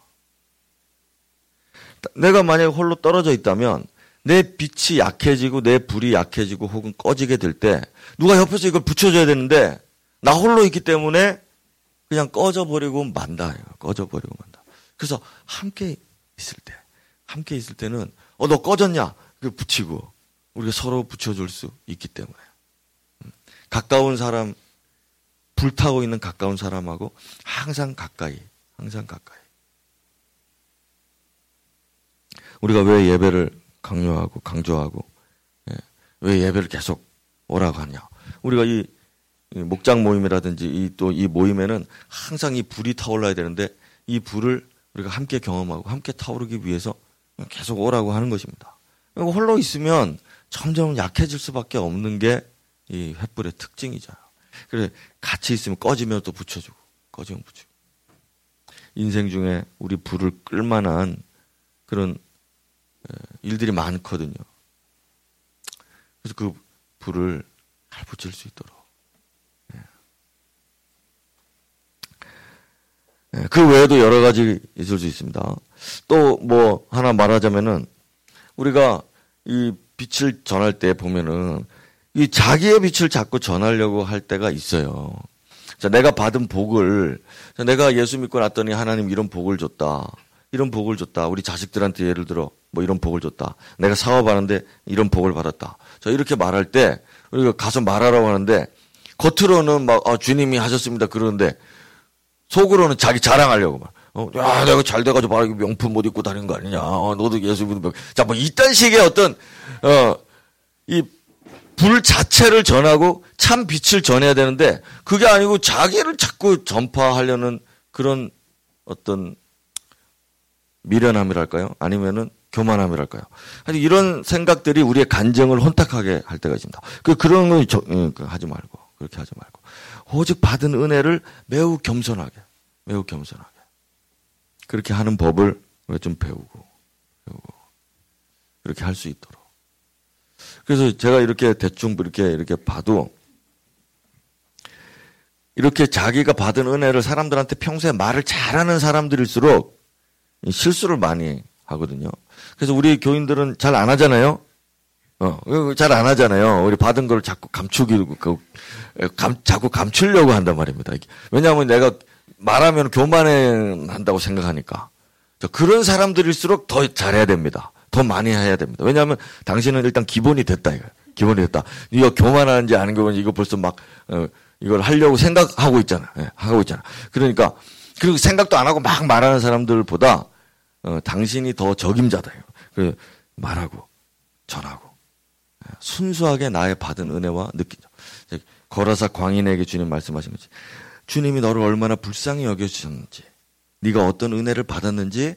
내가 만약에 홀로 떨어져 있다면 내 빛이 약해지고 내 불이 약해지고 혹은 꺼지게 될 때 누가 옆에서 이걸 붙여줘야 되는데 나 홀로 있기 때문에 그냥 꺼져버리고 만다. 꺼져버리고 만다. 그래서 함께 있을 때, 함께 있을 때는 어 너 꺼졌냐? 그 붙이고 우리가 서로 붙여줄 수 있기 때문에 음. 가까운 사람 불타고 있는 가까운 사람하고 항상 가까이, 항상 가까이. 우리가 왜 예배를 강요하고 강조하고 예, 왜 예배를 계속 오라고 하냐? 우리가 이 목장 모임이라든지 이 또이 이 모임에는 항상 이 불이 타올라야 되는데 이 불을 우리가 함께 경험하고 함께 타오르기 위해서 계속 오라고 하는 것입니다. 홀로 있으면 점점 약해질 수밖에 없는 게 이 횃불의 특징이죠. 그래 같이 있으면 꺼지면 또 붙여주고 꺼지면 붙이고. 인생 중에 우리 불을 끌만한 그런 일들이 많거든요. 그래서 그 불을 잘 붙일 수 있도록. 그 외에도 여러 가지 있을 수 있습니다. 또 뭐 하나 말하자면은 우리가 이 빛을 전할 때 보면은 이 자기의 빛을 자꾸 전하려고 할 때가 있어요. 자, 내가 받은 복을 자, 내가 예수 믿고 났더니 하나님 이런 복을 줬다. 이런 복을 줬다. 우리 자식들한테 예를 들어 뭐 이런 복을 줬다. 내가 사업하는데 이런 복을 받았다. 자, 이렇게 말할 때 우리가 가서 말하라고 하는데 겉으로는 막 아, 주님이 하셨습니다. 그러는데 속으로는 자기 자랑하려고 막. 어, 야, 내가 잘 돼가지고 바로 명품 못 입고 다니는 거 아니냐. 어, 너도 예수 믿으면. 자, 뭐, 이딴 식의 어떤, 어, 이, 불 자체를 전하고 참 빛을 전해야 되는데, 그게 아니고 자기를 자꾸 전파하려는 그런 어떤 미련함이랄까요? 아니면은 교만함이랄까요? 이런 생각들이 우리의 간정을 혼탁하게 할 때가 있습니다. 그, 그런 건 저, 예, 그 하지 말고, 그렇게 하지 말고. 오직 받은 은혜를 매우 겸손하게, 매우 겸손하게. 그렇게 하는 법을 좀 배우고, 배우고, 그렇게 할 수 있도록. 그래서 제가 이렇게 대충 이렇게, 이렇게 봐도, 이렇게 자기가 받은 은혜를 사람들한테 평소에 말을 잘하는 사람들일수록 실수를 많이 하거든요. 그래서 우리 교인들은 잘 안 하잖아요. 어, 잘 안 하잖아요. 우리 받은 걸 자꾸 감추기고, 그, 감, 자꾸 감추려고 한단 말입니다. 왜냐하면 내가 말하면 교만해 한다고 생각하니까. 그런 사람들일수록 더 잘해야 됩니다. 더 많이 해야 됩니다. 왜냐하면 당신은 일단 기본이 됐다, 이거. 기본이 됐다. 이거 교만하는지 아는 거면 이거 벌써 막, 어, 이걸 하려고 생각하고 있잖아. 예, 하고 있잖아. 그러니까, 그리고 생각도 안 하고 막 말하는 사람들보다, 어, 당신이 더 적임자다. 그, 말하고, 전하고. 예, 순수하게 나의 받은 은혜와 느끼죠. 거라사 광인에게 주님 말씀하신 거지. 주님이 너를 얼마나 불쌍히 여겨주셨는지, 네가 어떤 은혜를 받았는지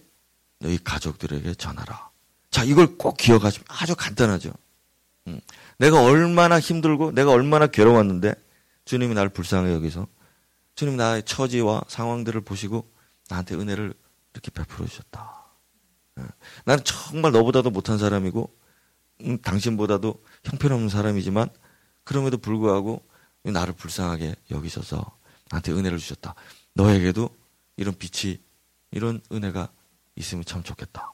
너희 가족들에게 전하라. 자, 이걸 꼭 기억하시면 아주 간단하죠. 음. 내가 얼마나 힘들고 내가 얼마나 괴로웠는데 주님이 나를 불쌍히 여기서 주님 나의 처지와 상황들을 보시고 나한테 은혜를 이렇게 베풀어 주셨다. 예. 나는 정말 너보다도 못한 사람이고 음, 당신보다도 형편없는 사람이지만 그럼에도 불구하고 나를 불쌍하게 여기셔서 나한테 은혜를 주셨다. 너에게도 이런 빛이 이런 은혜가 있으면 참 좋겠다.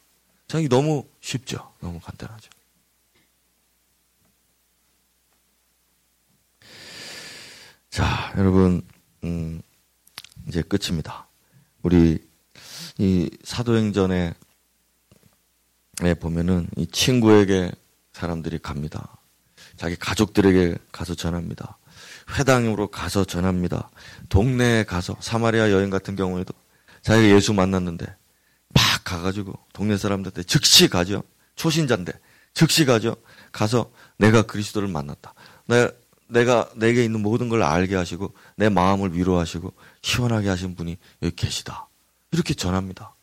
자, 이 너무 쉽죠. 너무 간단하죠. 자, 여러분, 음, 이제 끝입니다. 우리 이 사도행전에 보면은 이 친구에게 사람들이 갑니다. 자기 가족들에게 가서 전합니다. 회당으로 가서 전합니다. 동네에 가서 사마리아 여인 같은 경우에도 자기가 예수 만났는데 막 가가지고 동네 사람들한테 즉시 가죠. 초신자인데 즉시 가죠. 가서 내가 그리스도를 만났다. 내, 내가 내게 있는 모든 걸 알게 하시고 내 마음을 위로하시고 시원하게 하신 분이 여기 계시다. 이렇게 전합니다.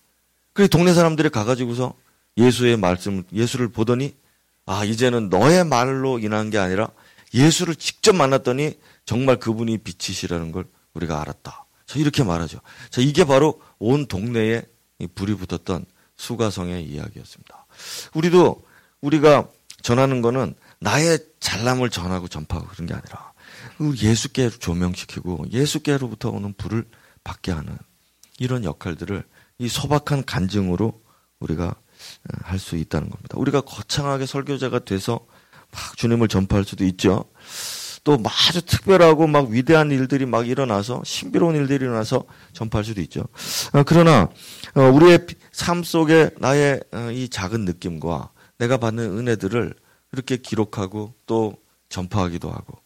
그래 동네 사람들이 가가지고서 예수의 말씀, 예수를 보더니 아 이제는 너의 말로 인한 게 아니라 예수를 직접 만났더니 정말 그분이 빛이시라는 걸 우리가 알았다. 자, 이렇게 말하죠. 자, 이게 바로 온 동네에 불이 붙었던 수가성의 이야기였습니다. 우리도 우리가 전하는 거는 나의 잘남을 전하고 전파하고 그런 게 아니라 예수께 조명시키고 예수께로부터 오는 불을 받게 하는 이런 역할들을 이 소박한 간증으로 우리가 어, 할 수 있다는 겁니다. 우리가 거창하게 설교자가 돼서 막 주님을 전파할 수도 있죠. 또 아주 특별하고 막 위대한 일들이 막 일어나서 신비로운 일들이 일어나서 전파할 수도 있죠. 어, 그러나 어, 우리의 삶 속에 나의 어, 이 작은 느낌과 내가 받는 은혜들을 이렇게 기록하고 또 전파하기도 하고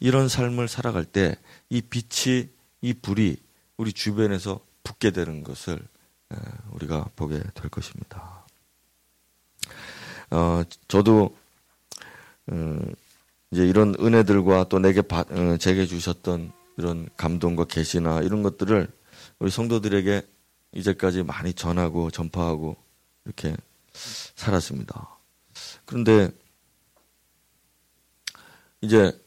이런 삶을 살아갈 때 이 빛이 이 불이 우리 주변에서 붙게 되는 것을 우리가 보게 될 것입니다. 어, 저도 음, 이제 이런 은혜들과 또 내게 바, 어, 제게 주셨던 이런 감동과 계시나 이런 것들을 우리 성도들에게 이제까지 많이 전하고 전파하고 이렇게 살았습니다. 그런데 이제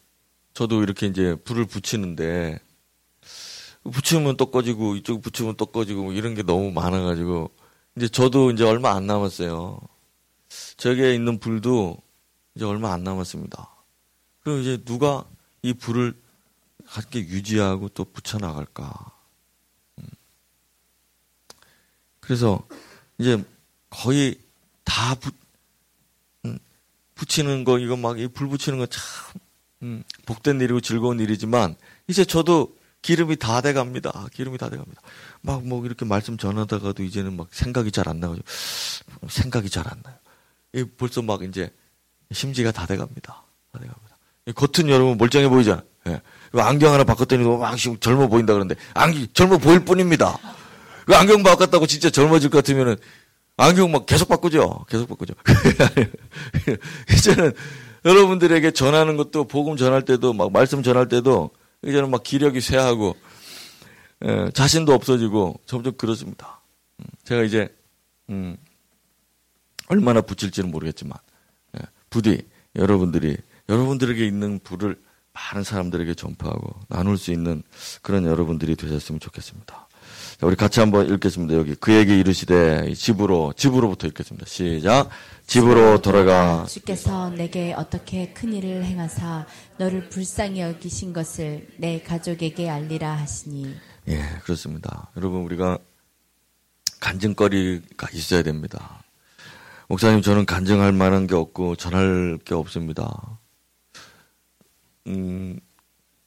저도 이렇게 이제 불을 붙이는데 붙이면 또 꺼지고 이쪽 붙이면 또 꺼지고 뭐 이런 게 너무 많아가지고 이제 저도 이제 얼마 안 남았어요. 저기에 있는 불도 이제 얼마 안 남았습니다. 그럼 이제 누가 이 불을 함께 유지하고 또 붙여나갈까? 음. 그래서 이제 거의 다 붙, 음, 붙이는 거, 이거 막불 붙이는 거 참, 음, 복된 일이고 즐거운 일이지만, 이제 저도 기름이 다 돼 갑니다. 기름이 다 돼 갑니다. 막 뭐 이렇게 말씀 전하다가도 이제는 막 생각이 잘 안 나가지고, 생각이 잘 안 나요. 벌써 막 이제 심지가 다 돼 갑니다. 다 돼 갑니다. 겉은 여러분 멀쩡해 보이잖아. 예. 안경 하나 바꿨더니 막 젊어 보인다 그러는데, 안경, 젊어 보일 뿐입니다. 그 안경 바꿨다고 진짜 젊어질 것 같으면은, 안경 막 계속 바꾸죠. 계속 바꾸죠. 이제는 여러분들에게 전하는 것도 복음 전할 때도 막 말씀 전할 때도 이제는 막 기력이 쇠하고 에, 자신도 없어지고 점점 그렇습니다. 음, 제가 이제 음, 얼마나 붙일지는 모르겠지만 에, 부디 여러분들이 여러분들에게 있는 불을 많은 사람들에게 전파하고 나눌 수 있는 그런 여러분들이 되셨으면 좋겠습니다. 자, 우리 같이 한번 읽겠습니다. 여기 그에게 이르시되 집으로 집으로부터 읽겠습니다. 시작. 집으로 돌아가 주께서 내게 어떻게 큰 일을 행하사 너를 불쌍히 여기신 것을 내 가족에게 알리라 하시니 예, 그렇습니다. 여러분 우리가 간증거리가 있어야 됩니다. 목사님 저는 간증할 만한 게 없고 전할 게 없습니다. 음,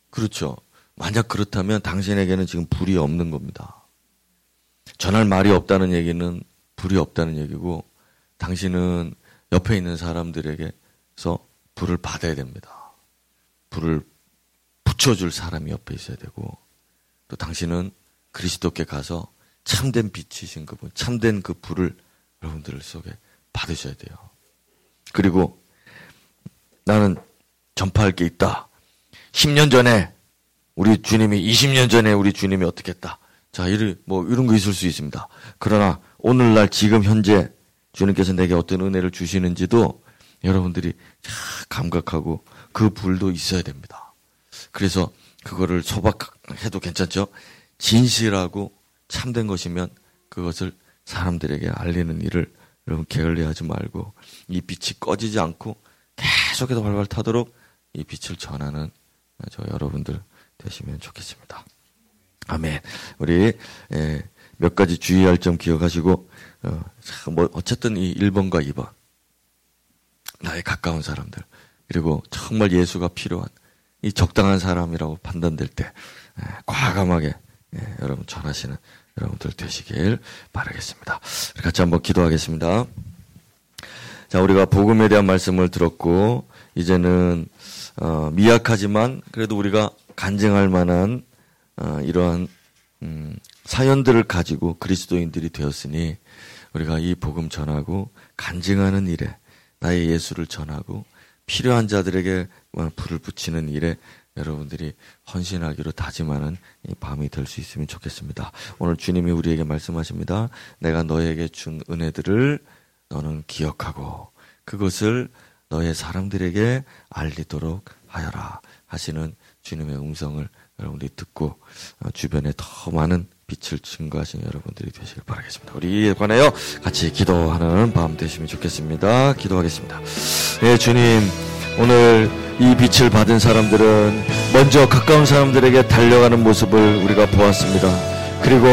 그렇죠. 만약 그렇다면 당신에게는 지금 불이 없는 겁니다. 전할 말이 없다는 얘기는 불이 없다는 얘기고 당신은 옆에 있는 사람들에게서 불을 받아야 됩니다. 불을 붙여줄 사람이 옆에 있어야 되고 또 당신은 그리스도께 가서 참된 빛이신 그분, 참된 그 불을 여러분들 속에 받으셔야 돼요. 그리고 나는 전파할 게 있다. 10년 전에 우리 주님이 20년 전에 우리 주님이 어떻게 했다. 자, 이런 뭐 이런 거 있을 수 있습니다. 그러나 오늘날 지금 현재 주님께서 내게 어떤 은혜를 주시는지도 여러분들이 감각하고 그 불도 있어야 됩니다. 그래서 그거를 소박해도 괜찮죠? 진실하고 참된 것이면 그것을 사람들에게 알리는 일을 여러분 게을리하지 말고 이 빛이 꺼지지 않고 계속해서 활발 타도록 이 빛을 전하는 저 여러분들 되시면 좋겠습니다. 아멘. 우리 예, 몇 가지 주의할 점 기억하시고 어, 뭐 어쨌든 이 1번과 2번 나의 가까운 사람들 그리고 정말 예수가 필요한 이 적당한 사람이라고 판단될 때 예, 과감하게 예, 여러분 전하시는 여러분들 되시길 바라겠습니다. 같이 한번 기도하겠습니다. 자, 우리가 복음에 대한 말씀을 들었고 이제는 어, 미약하지만 그래도 우리가 간증할 만한 어, 이러한 음, 사연들을 가지고 그리스도인들이 되었으니 우리가 이 복음 전하고 간증하는 일에 나의 예수를 전하고 필요한 자들에게 불을 붙이는 일에 여러분들이 헌신하기로 다짐하는 이 밤이 될 수 있으면 좋겠습니다. 오늘 주님이 우리에게 말씀하십니다. 내가 너에게 준 은혜들을 너는 기억하고 그것을 너의 사람들에게 알리도록 하여라 하시는 주님의 음성을 여러분들이 듣고 어, 주변에 더 많은 빛을 증거하신 여러분들이 되시길 바라겠습니다. 우리 이에 관하여 같이 기도하는 밤 되시면 좋겠습니다. 기도하겠습니다. 예, 주님, 오늘 이 빛을 받은 사람들은 먼저 가까운 사람들에게 달려가는 모습을 우리가 보았습니다. 그리고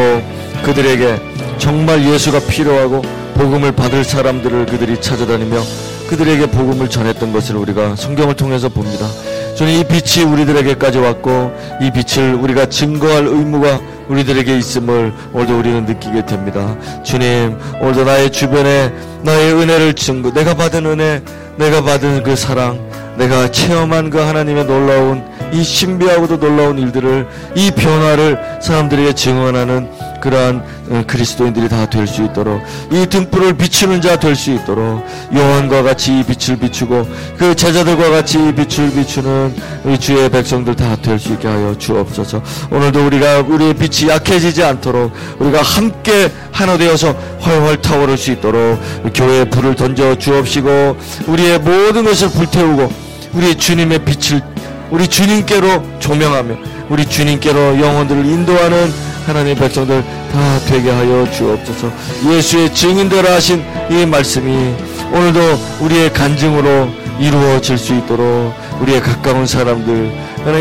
그들에게 정말 예수가 필요하고 복음을 받을 사람들을 그들이 찾아다니며 그들에게 복음을 전했던 것을 우리가 성경을 통해서 봅니다. 주님 이 빛이 우리들에게까지 왔고 이 빛을 우리가 증거할 의무가 우리들에게 있음을 오늘도 우리는 느끼게 됩니다. 주님 오늘도 나의 주변에 나의 은혜를 증거 내가 받은 은혜 내가 받은 그 사랑 내가 체험한 그 하나님의 놀라운 이 신비하고도 놀라운 일들을 이 변화를 사람들에게 증언하는 그러한 어, 그리스도인들이 다 될 수 있도록 이 등불을 비추는 자 될 수 있도록 요한과 같이 이 빛을 비추고 그 제자들과 같이 이 빛을 비추는 우리 주의 백성들 다 될 수 있게 하여 주옵소서. 오늘도 우리가 우리의 빛이 약해지지 않도록 우리가 함께 하나 되어서 활활 타오를 수 있도록 교회에 불을 던져 주옵시고 우리의 모든 것을 불태우고 우리 주님의 빛을 우리 주님께로 조명하며 우리 주님께로 영혼들을 인도하는 하나님의 백성들 다 되게 하여 주옵소서. 예수의 증인되라 하신 이 말씀이 오늘도 우리의 간증으로 이루어질 수 있도록 우리의 가까운 사람들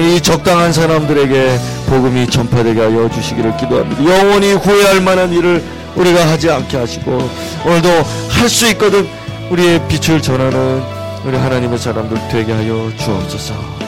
이 적당한 사람들에게 복음이 전파되게 하여 주시기를 기도합니다. 영원히 후회할 만한 일을 우리가 하지 않게 하시고 오늘도 할 수 있거든 우리의 빛을 전하는 우리 하나님의 사람들 되게 하여 주옵소서.